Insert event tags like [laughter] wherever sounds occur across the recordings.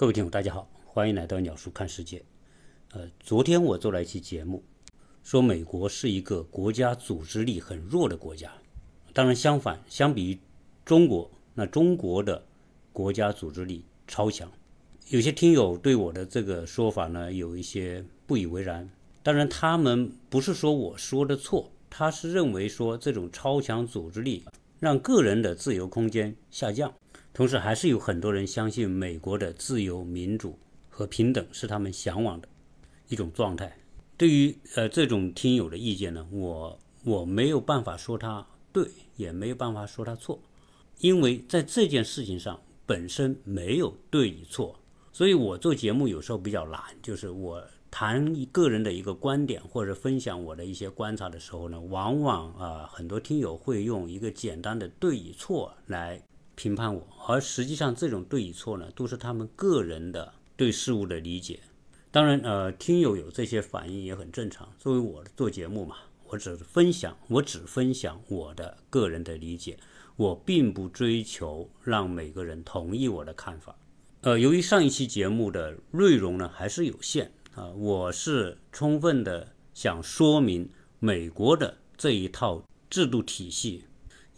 各位听友，大家好，欢迎来到鸟叔看世界。呃，昨天我做了一期节目，说美国是一个国家组织力很弱的国家。当然，相反，相比于中国，那中国的国家组织力超强。有些听友对我的这个说法呢，有一些不以为然。当然，他们不是说我说的错，他是认为说这种超强组织力让个人的自由空间下降。同时，还是有很多人相信美国的自由、民主和平等是他们向往的一种状态。对于呃这种听友的意见呢，我我没有办法说他对，也没有办法说他错，因为在这件事情上本身没有对与错。所以我做节目有时候比较难，就是我谈一个人的一个观点或者分享我的一些观察的时候呢，往往啊很多听友会用一个简单的对与错来。评判我，而实际上这种对与错呢，都是他们个人的对事物的理解。当然，呃，听友有这些反应也很正常。作为我做节目嘛，我只分享，我只分享我的个人的理解，我并不追求让每个人同意我的看法。呃，由于上一期节目的内容呢还是有限啊，我是充分的想说明美国的这一套制度体系。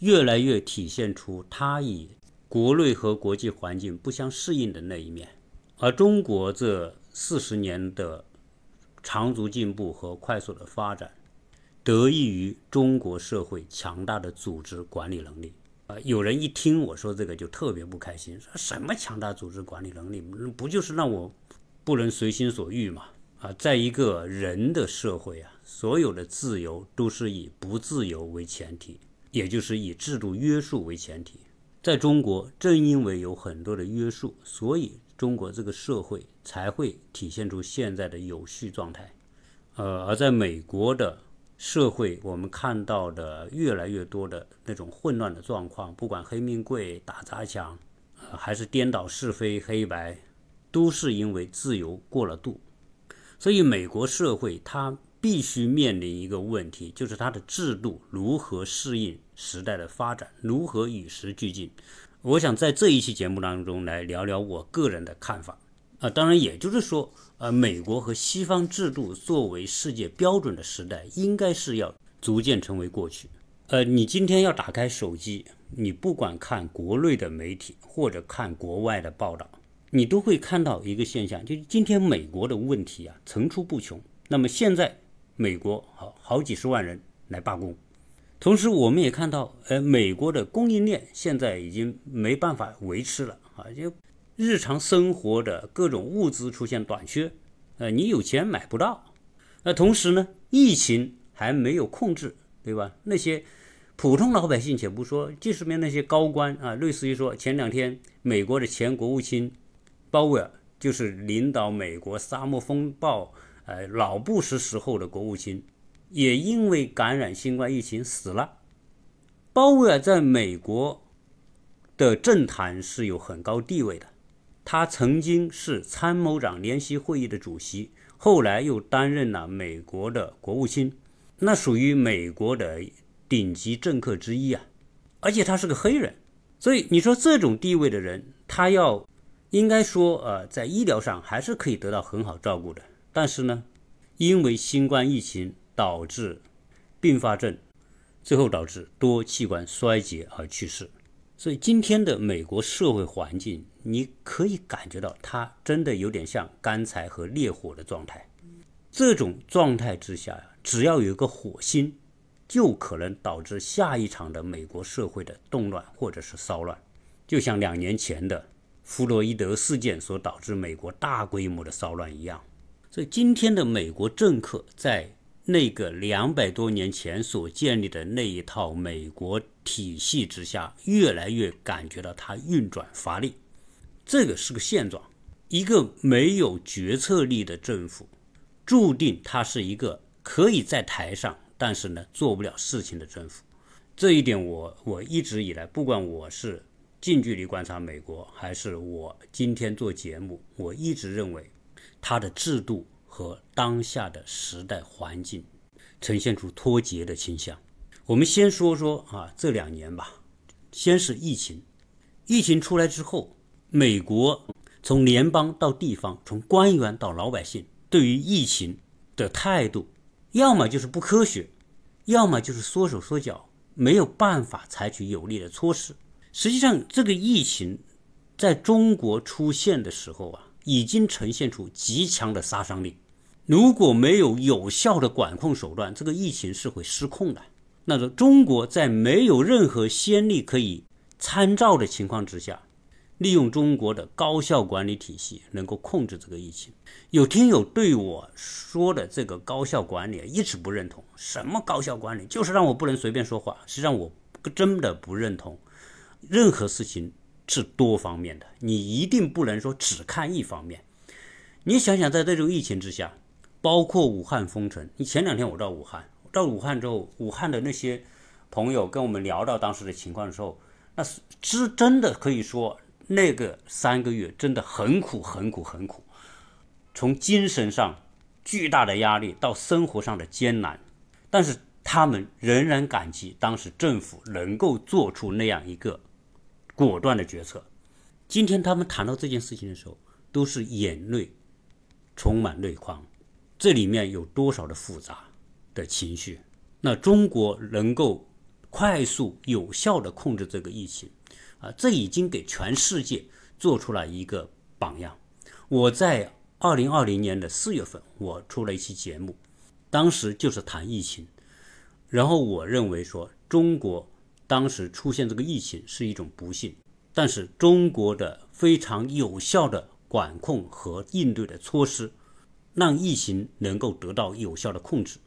越来越体现出它以国内和国际环境不相适应的那一面，而中国这四十年的长足进步和快速的发展，得益于中国社会强大的组织管理能力。啊，有人一听我说这个就特别不开心，说什么强大组织管理能力，不就是让我不能随心所欲嘛？啊，在一个人的社会啊，所有的自由都是以不自由为前提。也就是以制度约束为前提，在中国，正因为有很多的约束，所以中国这个社会才会体现出现在的有序状态。呃，而在美国的社会，我们看到的越来越多的那种混乱的状况，不管黑命贵、打砸抢，还是颠倒是非黑白，都是因为自由过了度。所以，美国社会它。必须面临一个问题，就是它的制度如何适应时代的发展，如何与时俱进。我想在这一期节目当中来聊聊我个人的看法。啊，当然，也就是说，呃，美国和西方制度作为世界标准的时代，应该是要逐渐成为过去。呃，你今天要打开手机，你不管看国内的媒体或者看国外的报道，你都会看到一个现象，就是今天美国的问题啊层出不穷。那么现在。美国好好几十万人来罢工，同时我们也看到，呃，美国的供应链现在已经没办法维持了啊，就日常生活的各种物资出现短缺，呃，你有钱买不到，那同时呢，疫情还没有控制，对吧？那些普通老百姓且不说，即使面那些高官啊，类似于说前两天美国的前国务卿鲍威尔就是领导美国沙漠风暴。呃，老布什时候的国务卿也因为感染新冠疫情死了。鲍威尔在美国的政坛是有很高地位的，他曾经是参谋长联席会议的主席，后来又担任了美国的国务卿，那属于美国的顶级政客之一啊。而且他是个黑人，所以你说这种地位的人，他要应该说呃，在医疗上还是可以得到很好照顾的。但是呢，因为新冠疫情导致并发症，最后导致多器官衰竭而去世。所以今天的美国社会环境，你可以感觉到它真的有点像干柴和烈火的状态。这种状态之下呀，只要有一个火星，就可能导致下一场的美国社会的动乱或者是骚乱，就像两年前的弗洛伊德事件所导致美国大规模的骚乱一样。所以，今天的美国政客在那个两百多年前所建立的那一套美国体系之下，越来越感觉到它运转乏力。这个是个现状。一个没有决策力的政府，注定它是一个可以在台上，但是呢做不了事情的政府。这一点，我我一直以来，不管我是近距离观察美国，还是我今天做节目，我一直认为。它的制度和当下的时代环境呈现出脱节的倾向。我们先说说啊，这两年吧。先是疫情，疫情出来之后，美国从联邦到地方，从官员到老百姓，对于疫情的态度，要么就是不科学，要么就是缩手缩脚，没有办法采取有力的措施。实际上，这个疫情在中国出现的时候啊，已经呈现出极强的杀伤力。如果没有有效的管控手段，这个疫情是会失控的。那么，中国在没有任何先例可以参照的情况之下，利用中国的高效管理体系，能够控制这个疫情。有听友对我说的这个高效管理一直不认同，什么高效管理，就是让我不能随便说话。实际上，我真的不认同。任何事情是多方面的，你一定不能说只看一方面。你想想，在这种疫情之下。包括武汉封城，你前两天我到武汉，到武汉之后，武汉的那些朋友跟我们聊到当时的情况的时候，那是真真的可以说，那个三个月真的很苦很苦很苦，从精神上巨大的压力到生活上的艰难，但是他们仍然感激当时政府能够做出那样一个果断的决策。今天他们谈到这件事情的时候，都是眼泪充满泪眶。这里面有多少的复杂的情绪？那中国能够快速有效的控制这个疫情，啊，这已经给全世界做出了一个榜样。我在二零二零年的四月份，我出了一期节目，当时就是谈疫情，然后我认为说中国当时出现这个疫情是一种不幸，但是中国的非常有效的管控和应对的措施。让疫情能够得到有效的控制，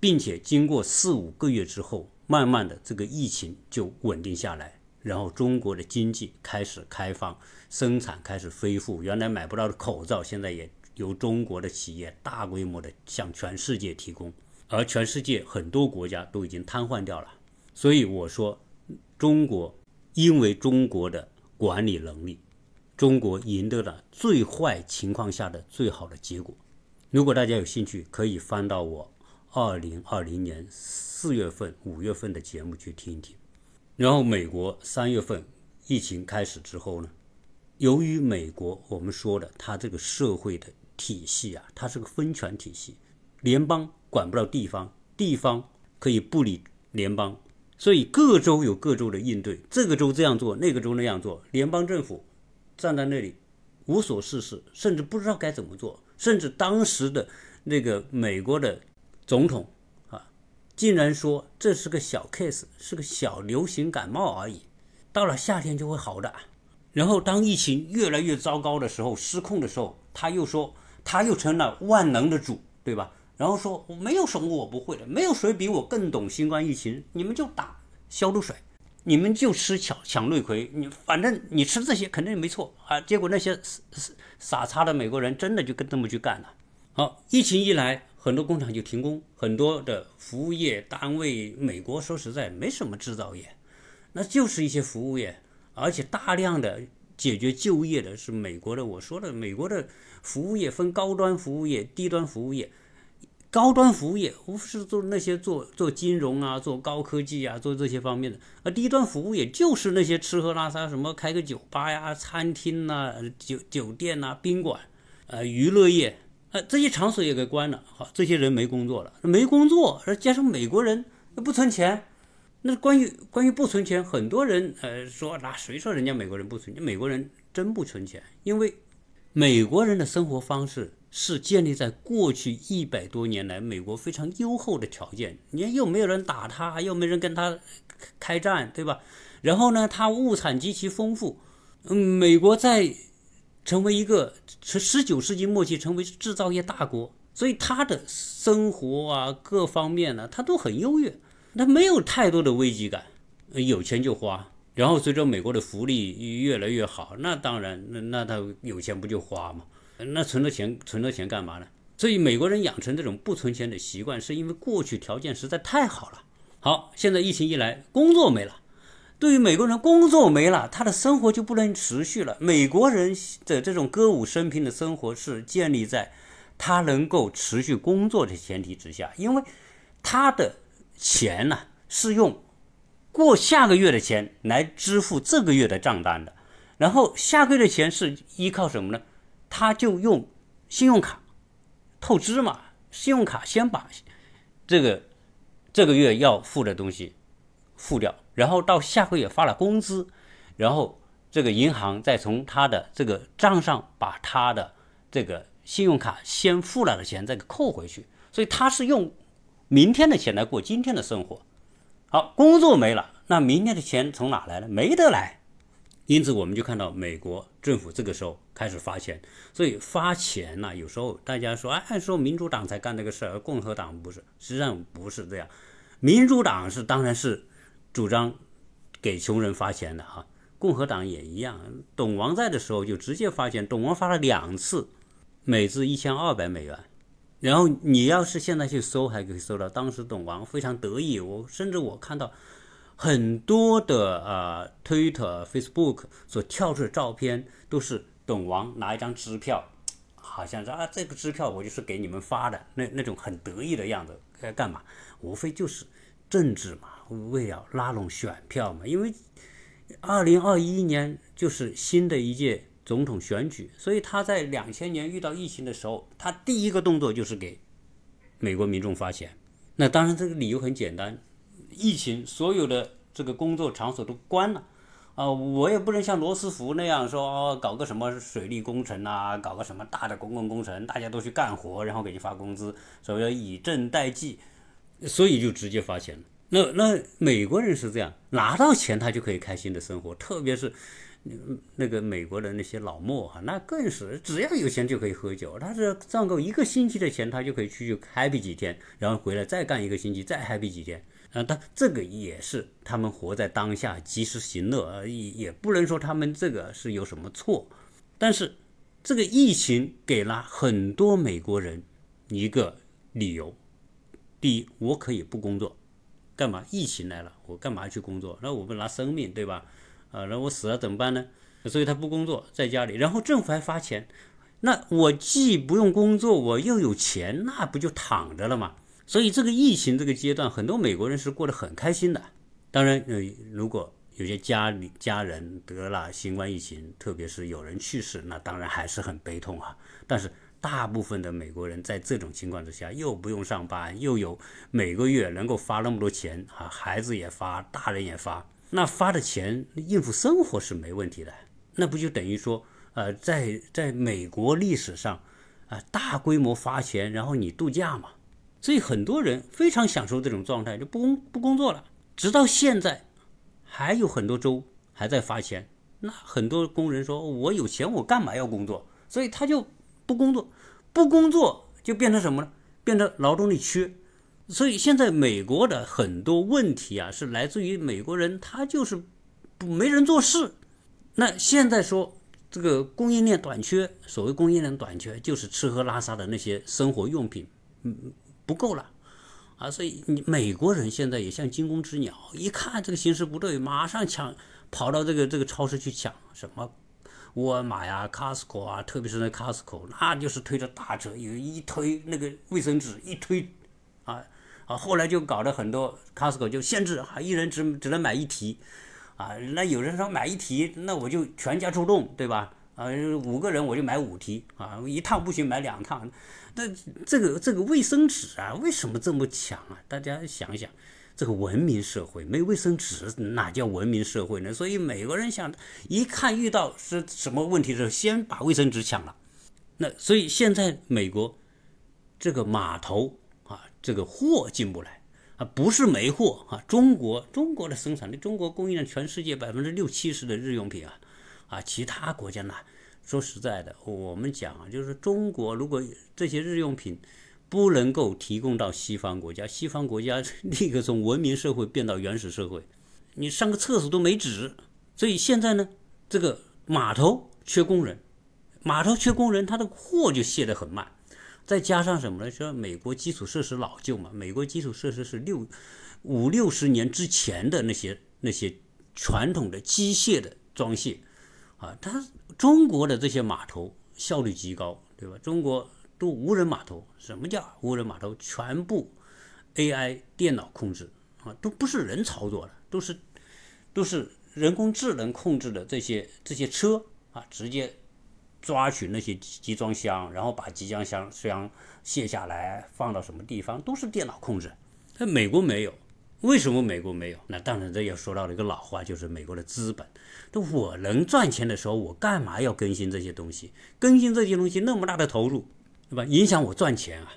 并且经过四五个月之后，慢慢的这个疫情就稳定下来，然后中国的经济开始开放，生产开始恢复，原来买不到的口罩现在也由中国的企业大规模的向全世界提供，而全世界很多国家都已经瘫痪掉了。所以我说，中国因为中国的管理能力，中国赢得了最坏情况下的最好的结果。如果大家有兴趣，可以翻到我二零二零年四月份、五月份的节目去听一听。然后，美国三月份疫情开始之后呢，由于美国我们说的它这个社会的体系啊，它是个分权体系，联邦管不了地方，地方可以不理联邦，所以各州有各州的应对，这个州这样做，那个州那样做，联邦政府站在那里无所事事，甚至不知道该怎么做。甚至当时的那个美国的总统啊，竟然说这是个小 case，是个小流行感冒而已，到了夏天就会好的。然后当疫情越来越糟糕的时候，失控的时候，他又说他又成了万能的主，对吧？然后说没有什么我不会的，没有谁比我更懂新冠疫情，你们就打消毒水。你们就吃抢抢瑞葵，你反正你吃这些肯定没错啊。结果那些傻傻叉的美国人真的就跟这么去干了。好，疫情一来，很多工厂就停工，很多的服务业单位，美国说实在没什么制造业，那就是一些服务业，而且大量的解决就业的是美国的。我说的美国的服务业分高端服务业、低端服务业。高端服务业无非是做那些做做金融啊，做高科技啊，做这些方面的。而低端服务业就是那些吃喝拉撒，什么开个酒吧呀、餐厅呐、酒酒店呐、宾馆，呃，娱乐业，呃，这些场所也给关了。好，这些人没工作了，没工作，而加上美国人不存钱。那关于关于不存钱，很多人呃说，那谁说人家美国人不存钱？美国人真不存钱，因为美国人的生活方式。是建立在过去一百多年来美国非常优厚的条件，你看又没有人打他，又没人跟他开战，对吧？然后呢，他物产极其丰富。嗯，美国在成为一个十十九世纪末期成为制造业大国，所以他的生活啊各方面呢，他都很优越，他没有太多的危机感，有钱就花。然后随着美国的福利越来越好，那当然，那那他有钱不就花吗？那存了钱，存了钱干嘛呢？所以美国人养成这种不存钱的习惯，是因为过去条件实在太好了。好，现在疫情一来，工作没了。对于美国人，工作没了，他的生活就不能持续了。美国人的这种歌舞升平的生活是建立在他能够持续工作的前提之下，因为他的钱呢是用过下个月的钱来支付这个月的账单的。然后下个月的钱是依靠什么呢？他就用信用卡透支嘛，信用卡先把这个这个月要付的东西付掉，然后到下个月发了工资，然后这个银行再从他的这个账上把他的这个信用卡先付了的钱再给扣回去，所以他是用明天的钱来过今天的生活。好，工作没了，那明天的钱从哪来呢？没得来。因此，我们就看到美国政府这个时候开始发钱。所以发钱呢，有时候大家说，哎，说民主党才干这个事儿，共和党不是。实际上不是这样。民主党是当然是主张给穷人发钱的哈，共和党也一样。董王在的时候就直接发钱，董王发了两次，每次一千二百美元。然后你要是现在去搜，还可以搜到当时董王非常得意。我甚至我看到很多的呃，Twitter、Facebook 所跳出的照片，都是董王拿一张支票，好像是啊，这个支票我就是给你们发的，那那种很得意的样子。该干嘛？无非就是政治嘛，为了拉拢选票嘛。因为二零二一年就是新的一届。总统选举，所以他在两千年遇到疫情的时候，他第一个动作就是给美国民众发钱。那当然，这个理由很简单，疫情所有的这个工作场所都关了啊，我也不能像罗斯福那样说，搞个什么水利工程啊，搞个什么大的公共工程，大家都去干活，然后给你发工资，所谓以政代济，所以就直接发钱。那那美国人是这样，拿到钱他就可以开心的生活，特别是。那个美国的那些老莫哈，那更是只要有钱就可以喝酒。他是赚够一个星期的钱，他就可以出去 happy 几天，然后回来再干一个星期，再 happy 几天。啊，他这个也是他们活在当下，及时行乐而，也也不能说他们这个是有什么错。但是这个疫情给了很多美国人一个理由：第一，我可以不工作，干嘛？疫情来了，我干嘛去工作？那我不拿生命，对吧？啊，那我死了怎么办呢？所以他不工作，在家里，然后政府还发钱，那我既不用工作，我又有钱，那不就躺着了吗？所以这个疫情这个阶段，很多美国人是过得很开心的。当然，呃，如果有些家里家人得了新冠疫情，特别是有人去世，那当然还是很悲痛啊。但是大部分的美国人在这种情况之下，又不用上班，又有每个月能够发那么多钱啊，孩子也发，大人也发。那发的钱应付生活是没问题的，那不就等于说，呃，在在美国历史上，啊，大规模发钱，然后你度假嘛，所以很多人非常享受这种状态，就不工不工作了。直到现在，还有很多州还在发钱，那很多工人说，我有钱，我干嘛要工作？所以他就不工作，不工作就变成什么呢？变成劳动力缺。所以现在美国的很多问题啊，是来自于美国人他就是没人做事。那现在说这个供应链短缺，所谓供应链短缺，就是吃喝拉撒的那些生活用品，嗯，不够了啊。所以你美国人现在也像惊弓之鸟，一看这个形势不对，马上抢跑到这个这个超市去抢什么沃尔玛呀、Costco 啊，特别是那 Costco，那就是推着大车，有一推那个卫生纸一推啊。啊，后来就搞得很多 Costco 就限制，啊，一人只只能买一提，啊，那有人说买一提，那我就全家出动，对吧？啊，五个人我就买五提，啊，一趟不行买两趟，那这个这个卫生纸啊，为什么这么抢啊？大家想想，这个文明社会没卫生纸哪叫文明社会呢？所以美国人想，一看遇到是什么问题的时候，先把卫生纸抢了。那所以现在美国这个码头啊。这个货进不来啊，不是没货啊。中国中国的生产力，中国供应了全世界百分之六七十的日用品啊，啊，其他国家呢？说实在的，我们讲啊，就是中国如果这些日用品不能够提供到西方国家，西方国家 [laughs] 立刻从文明社会变到原始社会，你上个厕所都没纸。所以现在呢，这个码头缺工人，码头缺工人，他的货就卸得很慢。再加上什么呢？说美国基础设施老旧嘛，美国基础设施是六五六十年之前的那些那些传统的机械的装卸啊，它中国的这些码头效率极高，对吧？中国都无人码头，什么叫无人码头？全部 AI 电脑控制啊，都不是人操作的，都是都是人工智能控制的这些这些车啊，直接抓取那些集装箱，然后把集装箱箱卸下来放到什么地方，都是电脑控制。但美国没有，为什么美国没有？那当然这也说到了一个老话，就是美国的资本。那我能赚钱的时候，我干嘛要更新这些东西？更新这些东西那么大的投入，对吧？影响我赚钱啊！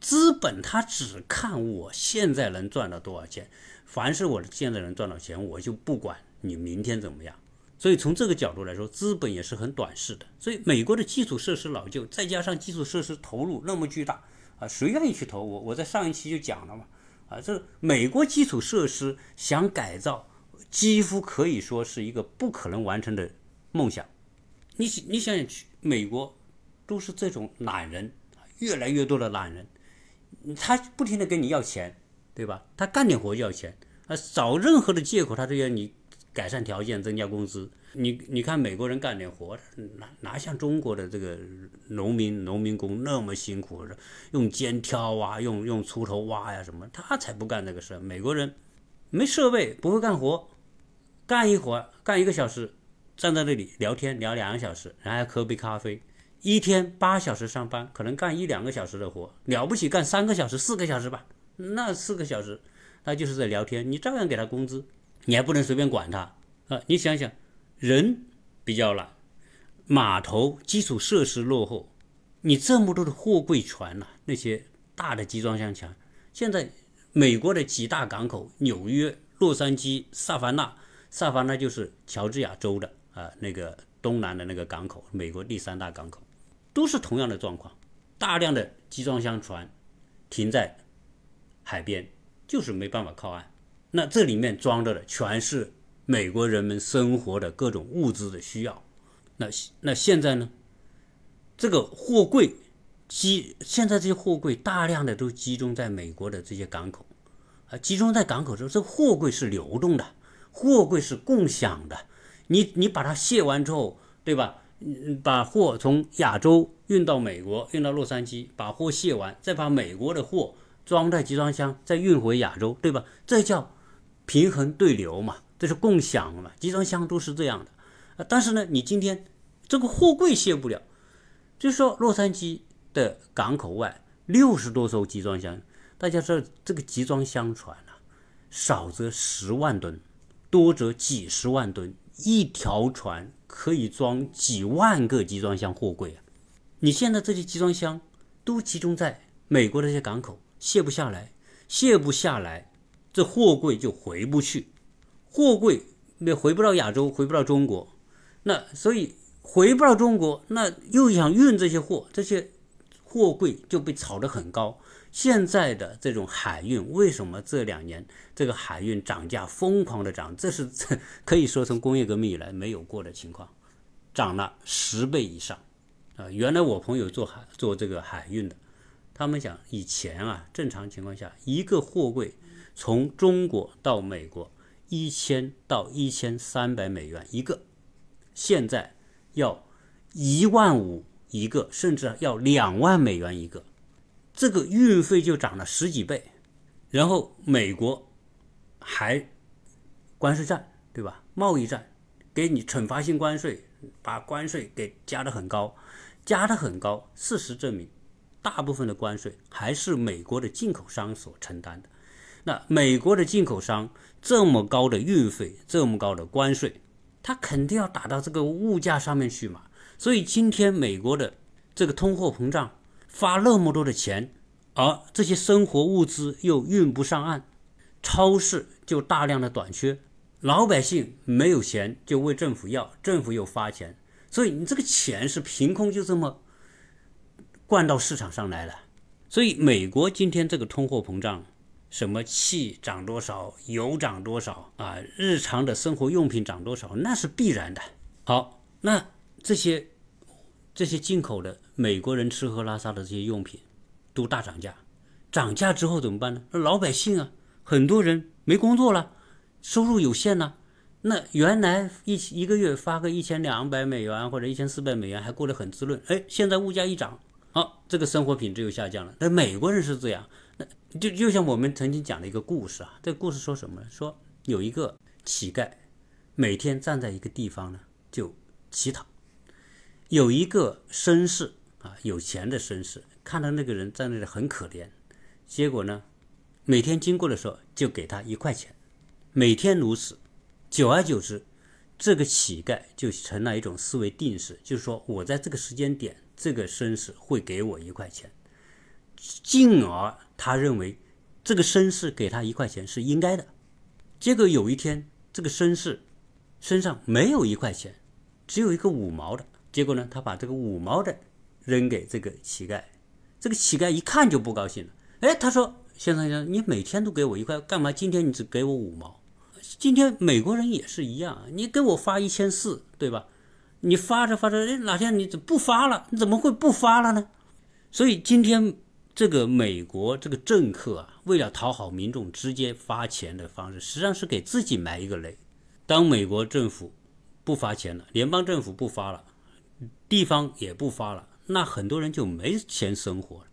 资本他只看我现在能赚到多少钱，凡是我现在能赚到钱，我就不管你明天怎么样。所以从这个角度来说，资本也是很短视的。所以美国的基础设施老旧，再加上基础设施投入那么巨大啊，谁愿意去投？我我在上一期就讲了嘛，啊，这美国基础设施想改造，几乎可以说是一个不可能完成的梦想。你你想想去美国，都是这种懒人，越来越多的懒人。他不停的跟你要钱，对吧？他干点活就要钱，啊，找任何的借口他都要你改善条件、增加工资。你你看美国人干点活，哪哪像中国的这个农民、农民工那么辛苦，用肩挑啊，用用锄头挖呀什么，他才不干这个事。美国人没设备，不会干活，干一会干一个小时，站在那里聊天聊两个小时，然后喝杯咖啡。一天八小时上班，可能干一两个小时的活，了不起干三个小时、四个小时吧。那四个小时，他就是在聊天，你照样给他工资，你还不能随便管他啊！你想想，人比较懒，码头基础设施落后，你这么多的货柜船呐，那些大的集装箱船，现在美国的几大港口，纽约、洛杉矶、萨凡纳，萨凡纳就是乔治亚州的啊，那个东南的那个港口，美国第三大港口。都是同样的状况，大量的集装箱船停在海边，就是没办法靠岸。那这里面装着的全是美国人们生活的各种物资的需要。那那现在呢？这个货柜集现在这些货柜大量的都集中在美国的这些港口啊，集中在港口之后，这货柜是流动的，货柜是共享的。你你把它卸完之后，对吧？把货从亚洲运到美国，运到洛杉矶，把货卸完，再把美国的货装在集装箱，再运回亚洲，对吧？这叫平衡对流嘛，这是共享嘛，集装箱都是这样的。啊，但是呢，你今天这个货柜卸不了，就说洛杉矶的港口外六十多艘集装箱，大家知道这个集装箱船啊，少则十万吨，多则几十万吨，一条船。可以装几万个集装箱货柜啊！你现在这些集装箱都集中在美国的这些港口，卸不下来，卸不下来，这货柜就回不去，货柜也回不到亚洲，回不到中国。那所以回不到中国，那又想运这些货，这些货柜就被炒得很高。现在的这种海运，为什么这两年这个海运涨价疯狂的涨？这是可以说从工业革命以来没有过的情况，涨了十倍以上啊！原来我朋友做海做这个海运的，他们讲以前啊，正常情况下一个货柜从中国到美国一千到一千三百美元一个，现在要一万五一个，甚至要两万美元一个。这个运费就涨了十几倍，然后美国还关税战，对吧？贸易战给你惩罚性关税，把关税给加的很高，加的很高。事实证明，大部分的关税还是美国的进口商所承担的。那美国的进口商这么高的运费，这么高的关税，他肯定要打到这个物价上面去嘛。所以今天美国的这个通货膨胀。发那么多的钱，而这些生活物资又运不上岸，超市就大量的短缺，老百姓没有钱就问政府要，政府又发钱，所以你这个钱是凭空就这么灌到市场上来了。所以美国今天这个通货膨胀，什么气涨多少，油涨多少啊，日常的生活用品涨多少，那是必然的。好，那这些。这些进口的美国人吃喝拉撒的这些用品，都大涨价，涨价之后怎么办呢？那老百姓啊，很多人没工作了，收入有限呢。那原来一一个月发个一千两百美元或者一千四百美元还过得很滋润，哎，现在物价一涨，好，这个生活品质又下降了。但美国人是这样，就就像我们曾经讲的一个故事啊，这个故事说什么呢？说有一个乞丐每天站在一个地方呢就乞讨。有一个绅士啊，有钱的绅士，看到那个人在那里很可怜，结果呢，每天经过的时候就给他一块钱，每天如此，久而久之，这个乞丐就成了一种思维定式，就是说我在这个时间点，这个绅士会给我一块钱，进而他认为这个绅士给他一块钱是应该的。结果有一天，这个绅士身上没有一块钱，只有一个五毛的。结果呢，他把这个五毛的扔给这个乞丐，这个乞丐一看就不高兴了。哎，他说：“先生先生，你每天都给我一块，干嘛今天你只给我五毛？今天美国人也是一样，你给我发一千四，对吧？你发着发着，哎，哪天你怎不发了？你怎么会不发了呢？所以今天这个美国这个政客啊，为了讨好民众，直接发钱的方式，实际上是给自己埋一个雷。当美国政府不发钱了，联邦政府不发了。”地方也不发了，那很多人就没钱生活了，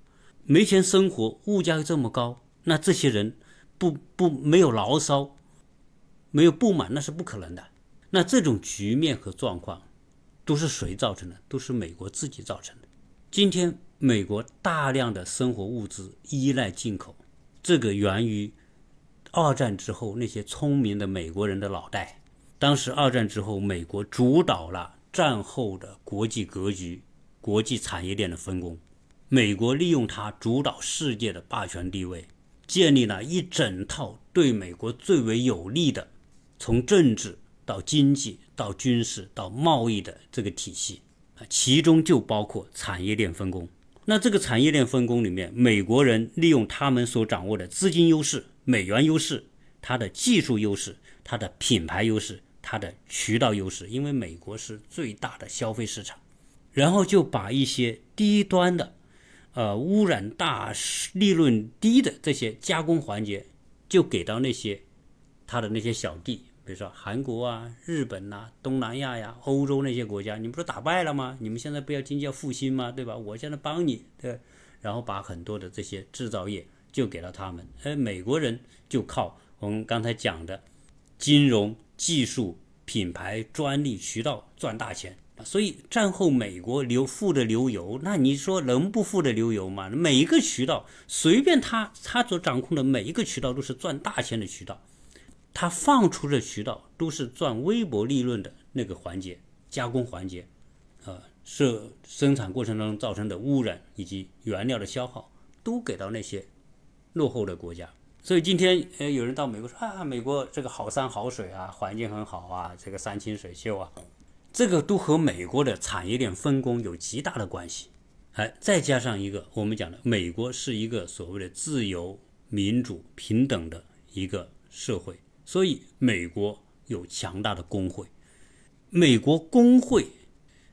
没钱生活，物价又这么高，那这些人不不没有牢骚，没有不满，那是不可能的。那这种局面和状况，都是谁造成的？都是美国自己造成的。今天美国大量的生活物资依赖进口，这个源于二战之后那些聪明的美国人的脑袋。当时二战之后，美国主导了。战后的国际格局、国际产业链的分工，美国利用它主导世界的霸权地位，建立了一整套对美国最为有利的，从政治到经济到军事到贸易的这个体系啊，其中就包括产业链分工。那这个产业链分工里面，美国人利用他们所掌握的资金优势、美元优势、它的技术优势、它的品牌优势。它的渠道优势，因为美国是最大的消费市场，然后就把一些低端的、呃污染大、利润低的这些加工环节，就给到那些他的那些小弟，比如说韩国啊、日本呐、东南亚呀、欧洲那些国家，你不是打败了吗？你们现在不要经济要复兴吗？对吧？我现在帮你，对，然后把很多的这些制造业就给了他们，而美国人就靠我们刚才讲的金融。技术、品牌、专利、渠道赚大钱所以战后美国流富的流油，那你说能不富的流油吗？每一个渠道，随便他他所掌控的每一个渠道都是赚大钱的渠道，他放出的渠道都是赚微薄利润的那个环节，加工环节，呃，是生产过程当中造成的污染以及原料的消耗，都给到那些落后的国家。所以今天，呃，有人到美国说啊，美国这个好山好水啊，环境很好啊，这个山清水秀啊，这个都和美国的产业链分工有极大的关系。哎，再加上一个，我们讲的，美国是一个所谓的自由、民主、平等的一个社会，所以美国有强大的工会，美国工会。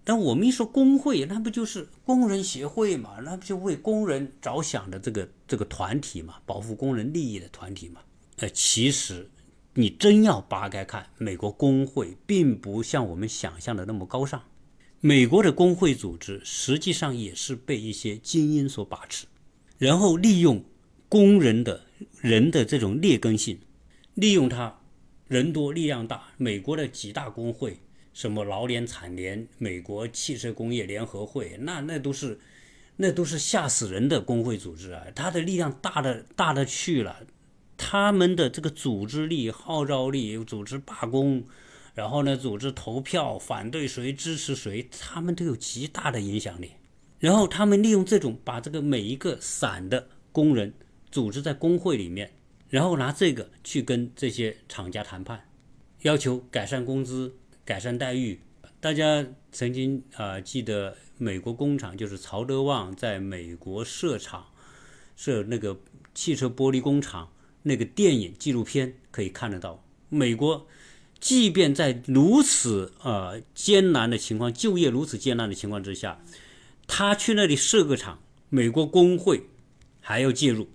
但我们一说工会，那不就是工人协会嘛？那不就为工人着想的这个这个团体嘛，保护工人利益的团体嘛？呃，其实你真要扒开看，美国工会并不像我们想象的那么高尚。美国的工会组织实际上也是被一些精英所把持，然后利用工人的人的这种劣根性，利用他人多力量大，美国的几大工会。什么劳联、产联、美国汽车工业联合会，那那都是，那都是吓死人的工会组织啊！它的力量大的大的去了，他们的这个组织力、号召力、组织罢工，然后呢，组织投票反对谁、支持谁，他们都有极大的影响力。然后他们利用这种，把这个每一个散的工人组织在工会里面，然后拿这个去跟这些厂家谈判，要求改善工资。改善待遇，大家曾经啊记得美国工厂就是曹德旺在美国设厂，设那个汽车玻璃工厂，那个电影纪录片可以看得到。美国即便在如此呃艰难的情况，就业如此艰难的情况之下，他去那里设个厂，美国工会还要介入，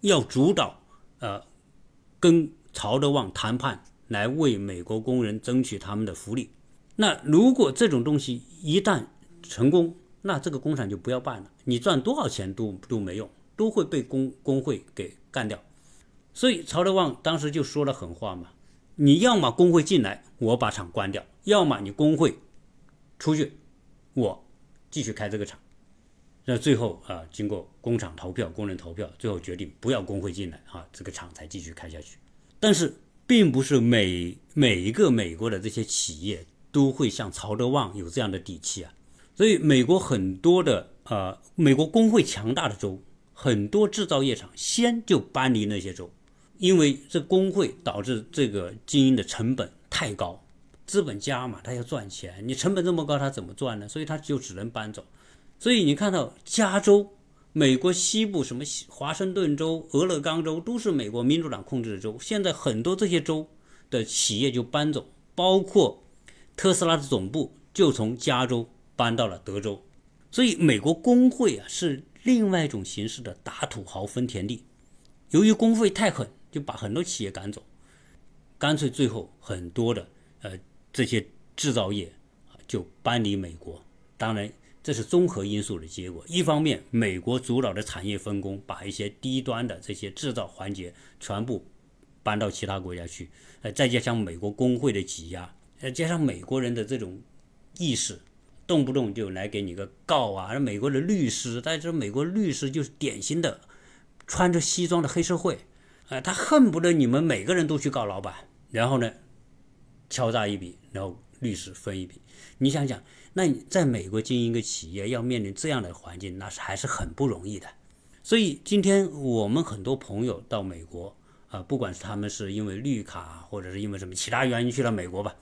要主导呃跟曹德旺谈判。来为美国工人争取他们的福利。那如果这种东西一旦成功，那这个工厂就不要办了。你赚多少钱都都没用，都会被工工会给干掉。所以曹德旺当时就说了狠话嘛：你要么工会进来，我把厂关掉；要么你工会出去，我继续开这个厂。那最后啊，经过工厂投票、工人投票，最后决定不要工会进来啊，这个厂才继续开下去。但是，并不是每每一个美国的这些企业都会像曹德旺有这样的底气啊。所以，美国很多的呃，美国工会强大的州，很多制造业厂先就搬离那些州，因为这工会导致这个经营的成本太高，资本家嘛，他要赚钱，你成本这么高，他怎么赚呢？所以他就只能搬走。所以你看到加州、美国西部什么华盛顿州、俄勒冈州都是美国民主党控制的州，现在很多这些州的企业就搬走，包括特斯拉的总部就从加州搬到了德州。所以美国工会啊是另外一种形式的打土豪分田地。由于工会太狠，就把很多企业赶走，干脆最后很多的呃这些制造业就搬离美国。当然。这是综合因素的结果。一方面，美国主导的产业分工，把一些低端的这些制造环节全部搬到其他国家去，呃，再加上美国工会的挤压，呃加上美国人的这种意识，动不动就来给你个告啊！而美国的律师，但是美国律师就是典型的穿着西装的黑社会，啊，他恨不得你们每个人都去告老板，然后呢，敲诈一笔，然后律师分一笔。你想想。那你在美国经营一个企业，要面临这样的环境，那是还是很不容易的。所以今天我们很多朋友到美国啊，不管是他们是因为绿卡，或者是因为什么其他原因去了美国吧，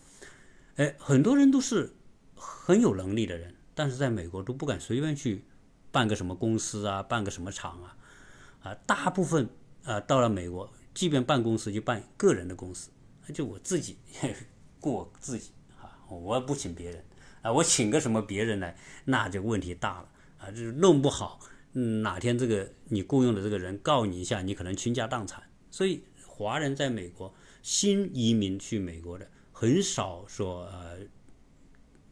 哎，很多人都是很有能力的人，但是在美国都不敢随便去办个什么公司啊，办个什么厂啊，啊，大部分啊到了美国，即便办公司就办个人的公司，就我自己 [laughs] 过我自己啊，我不请别人。我请个什么别人来，那就问题大了啊！就是弄不好，哪天这个你雇佣的这个人告你一下，你可能倾家荡产。所以，华人在美国新移民去美国的很少说，呃，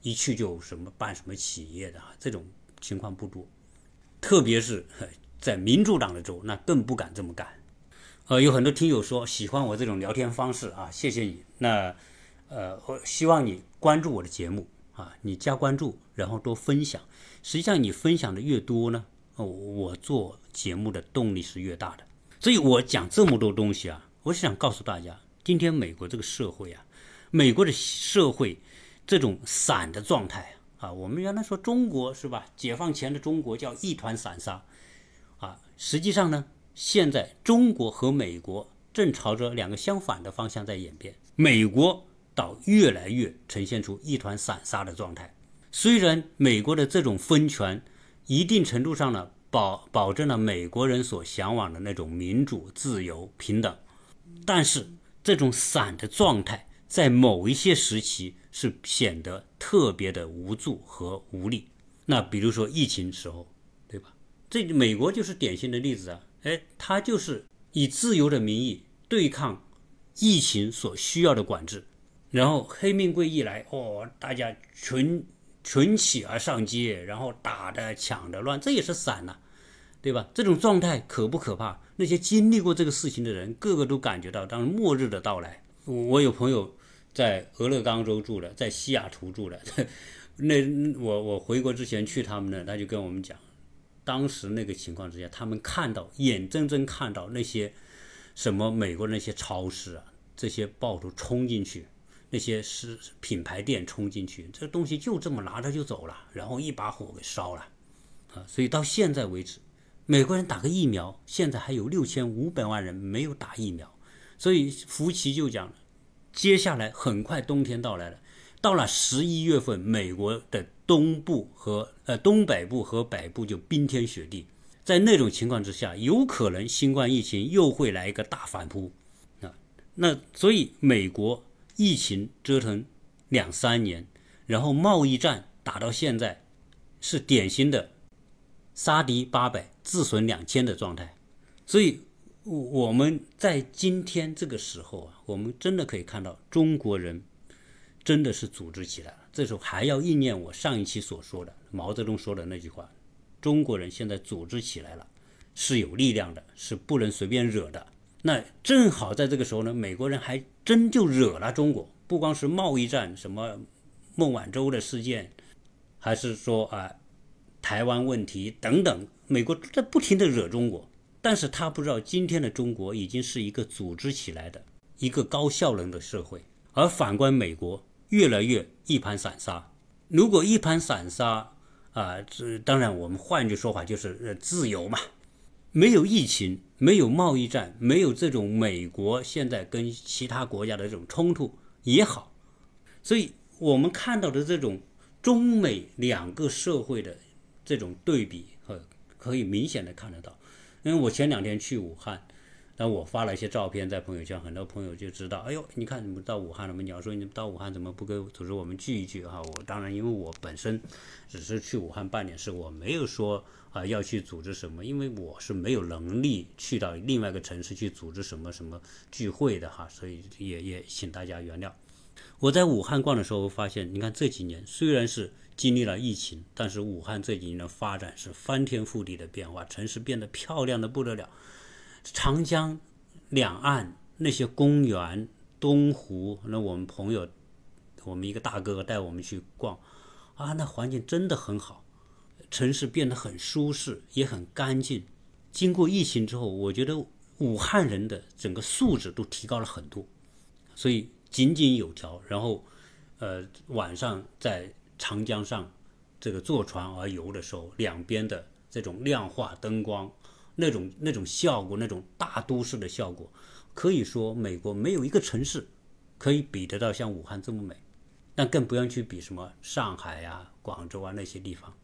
一去就什么办什么企业的啊，这种情况不多。特别是在民主党的州，那更不敢这么干。呃，有很多听友说喜欢我这种聊天方式啊，谢谢你。那呃，我希望你关注我的节目。啊，你加关注，然后多分享。实际上，你分享的越多呢，我做节目的动力是越大的。所以我讲这么多东西啊，我是想告诉大家，今天美国这个社会啊，美国的社会这种散的状态啊，我们原来说中国是吧？解放前的中国叫一团散沙啊，实际上呢，现在中国和美国正朝着两个相反的方向在演变。美国。到越来越呈现出一团散沙的状态。虽然美国的这种分权一定程度上呢保保证了美国人所向往的那种民主、自由、平等，但是这种散的状态在某一些时期是显得特别的无助和无力。那比如说疫情时候，对吧？这美国就是典型的例子啊！哎，他就是以自由的名义对抗疫情所需要的管制。然后黑命贵一来，哦，大家群群起而上街，然后打的抢的乱，这也是散了，对吧？这种状态可不可怕？那些经历过这个事情的人，个个都感觉到当末日的到来。我有朋友在俄勒冈州住的，在西雅图住的，[laughs] 那我我回国之前去他们那，他就跟我们讲，当时那个情况之下，他们看到眼睁睁看到那些什么美国那些超市啊，这些暴徒冲进去。那些是品牌店冲进去，这东西就这么拿着就走了，然后一把火给烧了，啊！所以到现在为止，美国人打个疫苗，现在还有六千五百万人没有打疫苗。所以福奇就讲，接下来很快冬天到来了，到了十一月份，美国的东部和呃东北部和北部就冰天雪地，在那种情况之下，有可能新冠疫情又会来一个大反扑，啊！那所以美国。疫情折腾两三年，然后贸易战打到现在，是典型的杀敌八百自损两千的状态。所以我们在今天这个时候啊，我们真的可以看到中国人真的是组织起来了。这时候还要应验我上一期所说的毛泽东说的那句话：中国人现在组织起来了，是有力量的，是不能随便惹的。那正好在这个时候呢，美国人还真就惹了中国，不光是贸易战，什么孟晚舟的事件，还是说啊台湾问题等等，美国在不停的惹中国。但是他不知道，今天的中国已经是一个组织起来的一个高效能的社会，而反观美国，越来越一盘散沙。如果一盘散沙啊，这当然我们换句说法就是呃自由嘛。没有疫情，没有贸易战，没有这种美国现在跟其他国家的这种冲突也好，所以我们看到的这种中美两个社会的这种对比和可以明显的看得到。因为我前两天去武汉。那我发了一些照片在朋友圈，很多朋友就知道，哎呦，你看你们到武汉了吗？你要说你们到武汉怎么不跟组织我们聚一聚哈？我当然，因为我本身只是去武汉办点事，我没有说啊要去组织什么，因为我是没有能力去到另外一个城市去组织什么什么聚会的哈，所以也也请大家原谅。我在武汉逛的时候发现，你看这几年虽然是经历了疫情，但是武汉这几年的发展是翻天覆地的变化，城市变得漂亮的不得了。长江两岸那些公园、东湖，那我们朋友，我们一个大哥哥带我们去逛，啊，那环境真的很好，城市变得很舒适，也很干净。经过疫情之后，我觉得武汉人的整个素质都提高了很多，所以井井有条。然后，呃，晚上在长江上这个坐船而游的时候，两边的这种亮化灯光。那种那种效果，那种大都市的效果，可以说美国没有一个城市可以比得到像武汉这么美，但更不用去比什么上海呀、广州啊那些地方。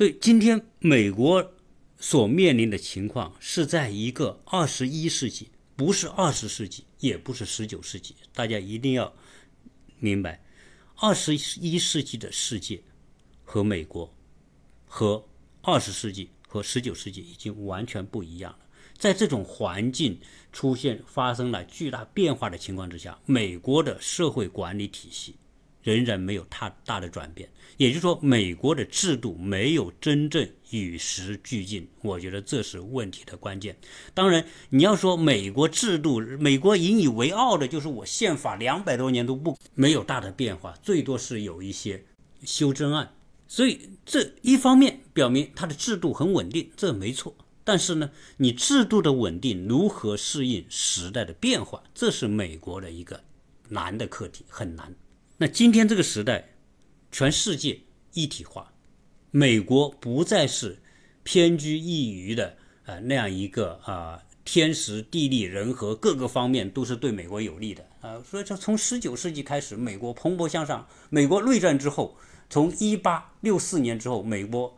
所以今天美国所面临的情况是在一个二十一世纪，不是二十世纪，也不是十九世纪。大家一定要明白，二十一世纪的世界和美国和二十世纪。和十九世纪已经完全不一样了。在这种环境出现、发生了巨大变化的情况之下，美国的社会管理体系仍然没有太大的转变。也就是说，美国的制度没有真正与时俱进。我觉得这是问题的关键。当然，你要说美国制度，美国引以为傲的就是我宪法两百多年都不没有大的变化，最多是有一些修正案。所以这一方面表明它的制度很稳定，这没错。但是呢，你制度的稳定如何适应时代的变化，这是美国的一个难的课题，很难。那今天这个时代，全世界一体化，美国不再是偏居一隅的呃那样一个啊天时地利人和各个方面都是对美国有利的啊。所以说，从十九世纪开始，美国蓬勃向上，美国内战之后。从一八六四年之后，美国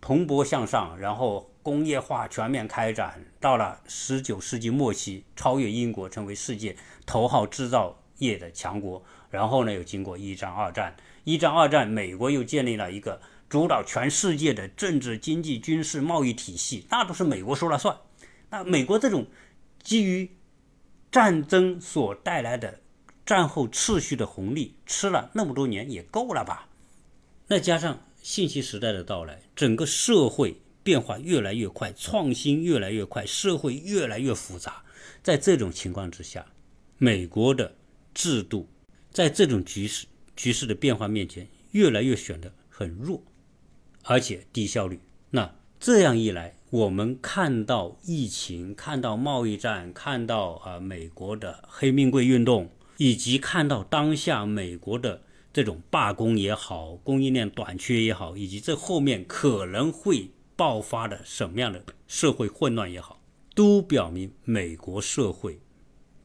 蓬勃向上，然后工业化全面开展，到了十九世纪末期，超越英国，成为世界头号制造业的强国。然后呢，又经过一战、二战，一战、二战，美国又建立了一个主导全世界的政治、经济、军事、贸易体系，那都是美国说了算。那美国这种基于战争所带来的战后秩序的红利，吃了那么多年也够了吧？再加上信息时代的到来，整个社会变化越来越快，创新越来越快，社会越来越复杂。在这种情况之下，美国的制度在这种局势局势的变化面前，越来越显得很弱，而且低效率。那这样一来，我们看到疫情，看到贸易战，看到啊美国的黑命贵运动，以及看到当下美国的。这种罢工也好，供应链短缺也好，以及这后面可能会爆发的什么样的社会混乱也好，都表明美国社会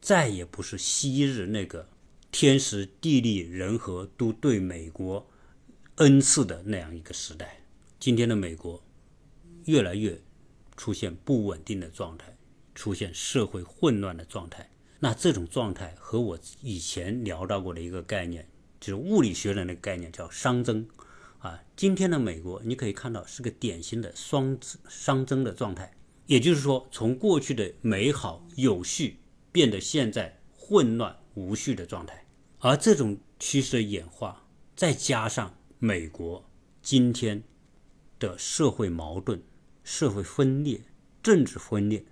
再也不是昔日那个天时地利人和都对美国恩赐的那样一个时代。今天的美国越来越出现不稳定的状态，出现社会混乱的状态。那这种状态和我以前聊到过的一个概念。就是物理学的那个概念叫熵增，啊，今天的美国你可以看到是个典型的双熵增的状态，也就是说，从过去的美好有序变得现在混乱无序的状态，而这种趋势的演化，再加上美国今天的社会矛盾、社会分裂、政治分裂，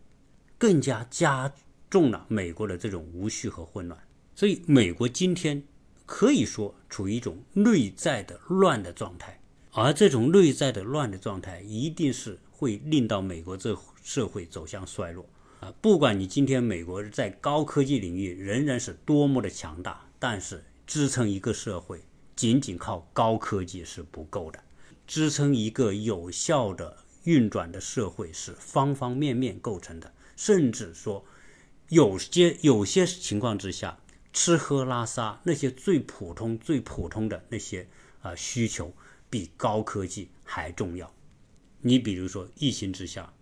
更加加重了美国的这种无序和混乱。所以，美国今天可以说处于一种内在的乱的状态，而这种内在的乱的状态，一定是会令到美国这社会走向衰落啊！不管你今天美国在高科技领域仍然是多么的强大，但是支撑一个社会，仅仅靠高科技是不够的。支撑一个有效的运转的社会，是方方面面构成的，甚至说，有些有些情况之下。吃喝拉撒那些最普通、最普通的那些啊需求，比高科技还重要。你比如说，疫情之下，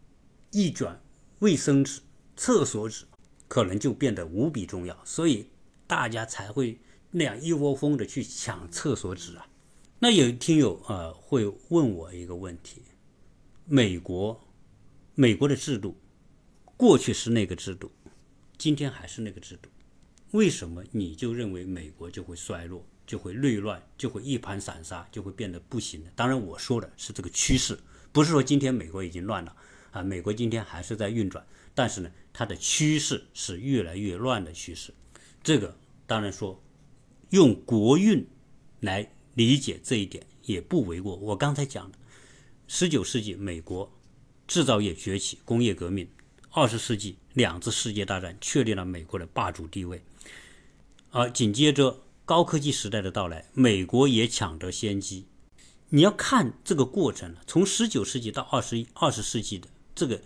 一卷卫生纸、厕所纸可能就变得无比重要，所以大家才会那样一窝蜂的去抢厕所纸啊。那有听友啊会问我一个问题：美国，美国的制度，过去是那个制度，今天还是那个制度。为什么你就认为美国就会衰落，就会内乱，就会一盘散沙，就会变得不行了？当然，我说的是这个趋势，不是说今天美国已经乱了啊。美国今天还是在运转，但是呢，它的趋势是越来越乱的趋势。这个当然说用国运来理解这一点也不为过。我刚才讲的，十九世纪美国制造业崛起，工业革命；二十世纪两次世界大战确立了美国的霸主地位。而紧接着高科技时代的到来，美国也抢得先机。你要看这个过程从十九世纪到二十一、二十世纪的这个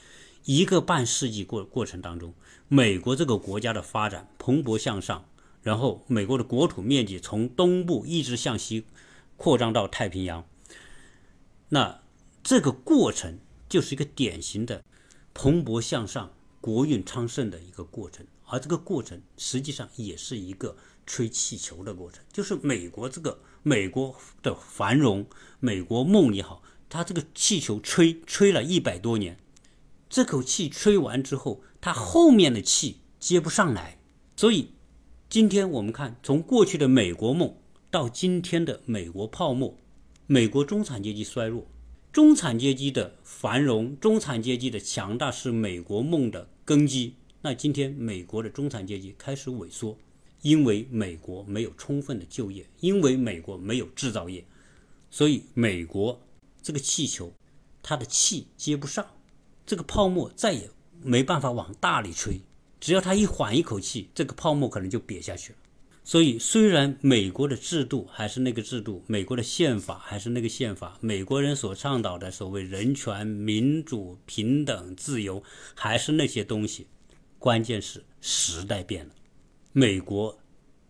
一个半世纪过过程当中，美国这个国家的发展蓬勃向上，然后美国的国土面积从东部一直向西扩张到太平洋。那这个过程就是一个典型的蓬勃向上、国运昌盛的一个过程。而这个过程实际上也是一个吹气球的过程，就是美国这个美国的繁荣，美国梦也好，它这个气球吹吹了一百多年，这口气吹完之后，它后面的气接不上来，所以今天我们看，从过去的美国梦到今天的美国泡沫，美国中产阶级衰弱，中产阶级的繁荣，中产阶级的强大是美国梦的根基。那今天美国的中产阶级开始萎缩，因为美国没有充分的就业，因为美国没有制造业，所以美国这个气球，它的气接不上，这个泡沫再也没办法往大里吹。只要它一缓一口气，这个泡沫可能就瘪下去了。所以，虽然美国的制度还是那个制度，美国的宪法还是那个宪法，美国人所倡导的所谓人权、民主、平等、自由，还是那些东西。关键是时代变了，美国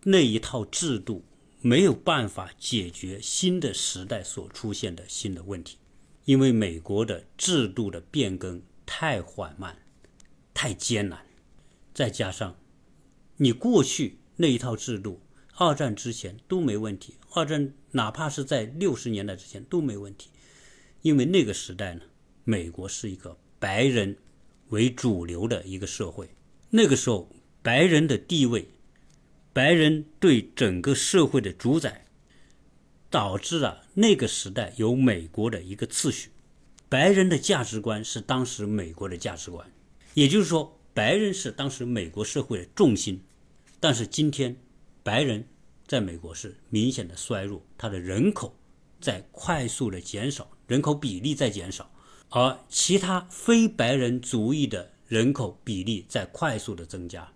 那一套制度没有办法解决新的时代所出现的新的问题，因为美国的制度的变更太缓慢、太艰难，再加上你过去那一套制度，二战之前都没问题，二战哪怕是在六十年代之前都没问题，因为那个时代呢，美国是一个白人为主流的一个社会。那个时候，白人的地位，白人对整个社会的主宰，导致了那个时代有美国的一个次序。白人的价值观是当时美国的价值观，也就是说，白人是当时美国社会的重心。但是今天，白人在美国是明显的衰弱，他的人口在快速的减少，人口比例在减少，而其他非白人族裔的。人口比例在快速的增加，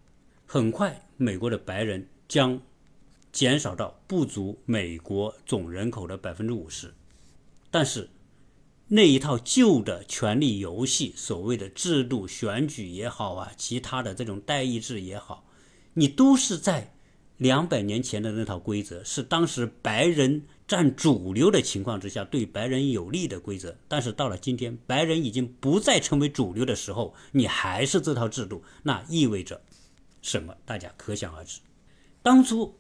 很快美国的白人将减少到不足美国总人口的百分之五十。但是那一套旧的权力游戏，所谓的制度选举也好啊，其他的这种代议制也好，你都是在两百年前的那套规则，是当时白人。占主流的情况之下，对白人有利的规则，但是到了今天，白人已经不再成为主流的时候，你还是这套制度，那意味着什么？大家可想而知。当初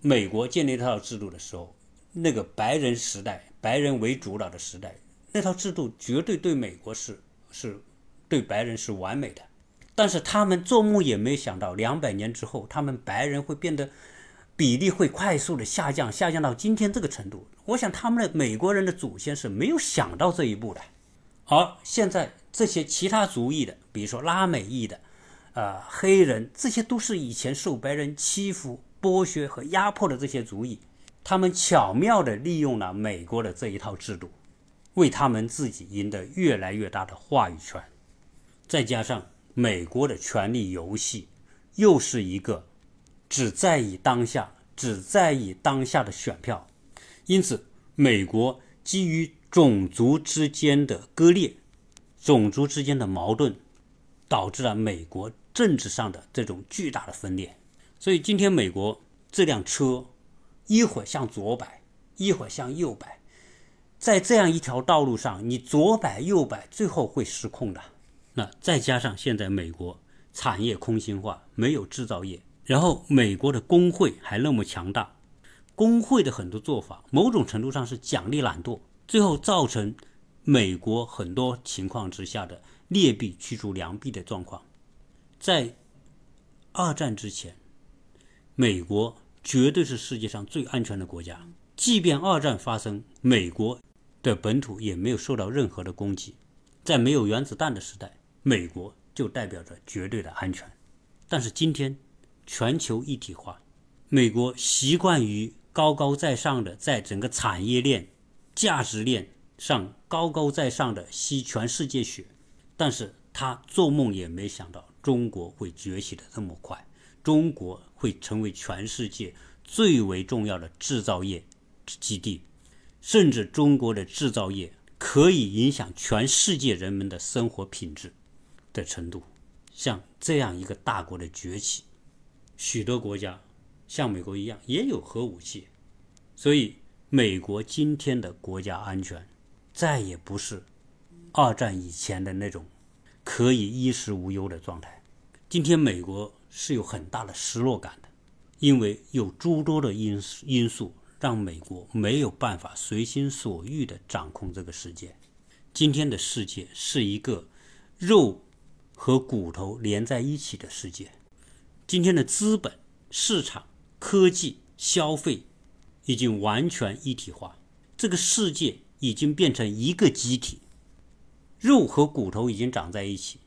美国建立这套制度的时候，那个白人时代，白人为主导的时代，那套制度绝对对美国是是对白人是完美的，但是他们做梦也没想到，两百年之后，他们白人会变得。比例会快速的下降，下降到今天这个程度。我想他们的美国人的祖先是没有想到这一步的。而现在这些其他族裔的，比如说拉美裔的，啊，黑人，这些都是以前受白人欺负、剥削和压迫的这些族裔，他们巧妙地利用了美国的这一套制度，为他们自己赢得越来越大的话语权。再加上美国的权力游戏，又是一个只在意当下、只在意当下的选票，因此，美国基于种族之间的割裂、种族之间的矛盾，导致了美国政治上的这种巨大的分裂。所以，今天美国这辆车一会儿向左摆，一会儿向右摆，在这样一条道路上，你左摆右摆，最后会失控的。那再加上现在美国产业空心化，没有制造业，然后美国的工会还那么强大，工会的很多做法，某种程度上是奖励懒惰，最后造成美国很多情况之下的劣币驱逐良币的状况。在二战之前，美国绝对是世界上最安全的国家，即便二战发生，美国的本土也没有受到任何的攻击，在没有原子弹的时代。美国就代表着绝对的安全，但是今天全球一体化，美国习惯于高高在上的在整个产业链、价值链上高高在上的吸全世界血，但是他做梦也没想到中国会崛起的这么快，中国会成为全世界最为重要的制造业基地，甚至中国的制造业可以影响全世界人们的生活品质。的程度，像这样一个大国的崛起，许多国家像美国一样也有核武器，所以美国今天的国家安全再也不是二战以前的那种可以衣食无忧的状态。今天美国是有很大的失落感的，因为有诸多的因因素让美国没有办法随心所欲地掌控这个世界。今天的世界是一个肉。和骨头连在一起的世界，今天的资本市场、科技、消费已经完全一体化，这个世界已经变成一个机体，肉和骨头已经长在一起。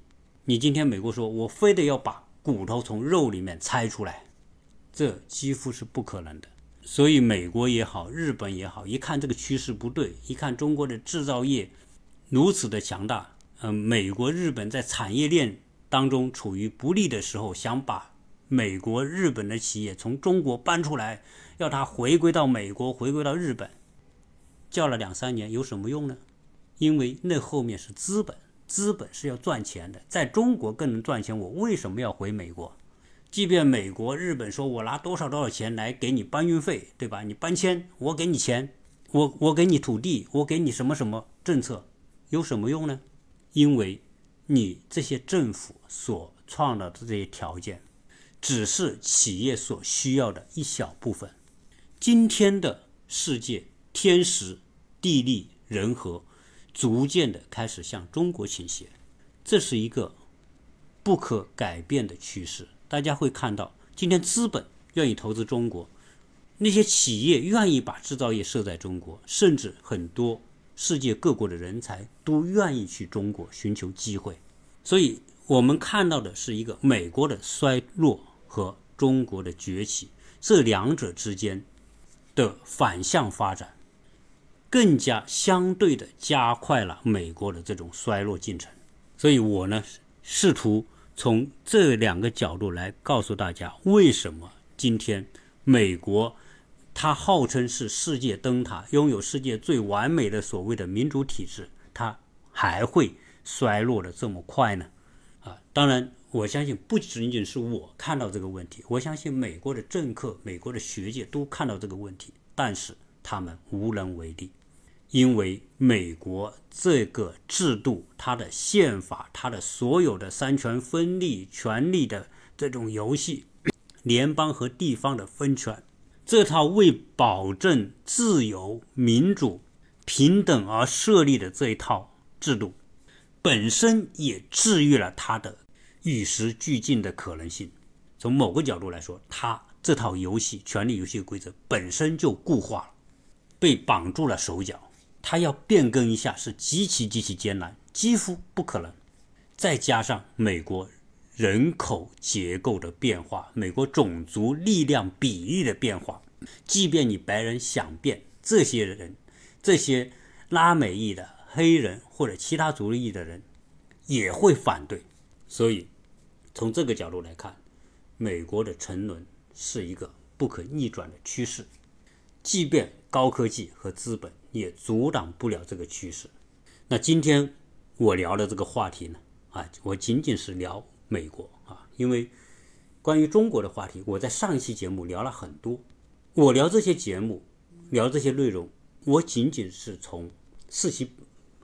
你今天美国说，我非得要把骨头从肉里面拆出来，这几乎是不可能的。所以美国也好，日本也好，一看这个趋势不对，一看中国的制造业如此的强大。嗯，美国、日本在产业链当中处于不利的时候，想把美国、日本的企业从中国搬出来，要它回归到美国、回归到日本，叫了两三年有什么用呢？因为那后面是资本，资本是要赚钱的，在中国更能赚钱，我为什么要回美国？即便美国、日本说我拿多少多少钱来给你搬运费，对吧？你搬迁，我给你钱，我我给你土地，我给你什么什么政策，有什么用呢？因为，你这些政府所创造的这些条件，只是企业所需要的一小部分。今天的世界，天时、地利、人和，逐渐的开始向中国倾斜，这是一个不可改变的趋势。大家会看到，今天资本愿意投资中国，那些企业愿意把制造业设在中国，甚至很多。世界各国的人才都愿意去中国寻求机会，所以我们看到的是一个美国的衰落和中国的崛起，这两者之间的反向发展，更加相对的加快了美国的这种衰落进程。所以我呢，试图从这两个角度来告诉大家，为什么今天美国。它号称是世界灯塔，拥有世界最完美的所谓的民主体制，它还会衰落的这么快呢？啊，当然，我相信不仅仅是我看到这个问题，我相信美国的政客、美国的学界都看到这个问题，但是他们无能为力，因为美国这个制度、它的宪法、它的所有的三权分立、权力的这种游戏，联邦和地方的分权。这套为保证自由、民主、平等而设立的这一套制度，本身也制约了它的与时俱进的可能性。从某个角度来说，它这套游戏、权力游戏规则本身就固化了，被绑住了手脚。他要变更一下是极其极其艰难，几乎不可能。再加上美国人口结构的变化，美国种族力量比例的变化。即便你白人想变，这些人，这些拉美裔的黑人或者其他族裔的人也会反对。所以，从这个角度来看，美国的沉沦是一个不可逆转的趋势。即便高科技和资本也阻挡不了这个趋势。那今天我聊的这个话题呢？啊，我仅仅是聊美国啊，因为关于中国的话题，我在上一期节目聊了很多。我聊这些节目，聊这些内容，我仅仅是从事情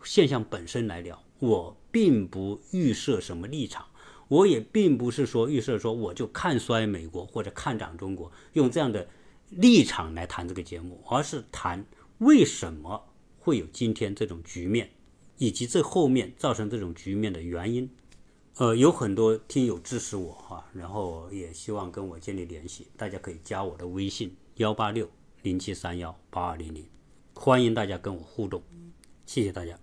现象本身来聊，我并不预设什么立场，我也并不是说预设说我就看衰美国或者看涨中国，用这样的立场来谈这个节目，而是谈为什么会有今天这种局面，以及这后面造成这种局面的原因。呃，有很多听友支持我哈，然后也希望跟我建立联系，大家可以加我的微信。幺八六零七三幺八二零零，欢迎大家跟我互动，谢谢大家。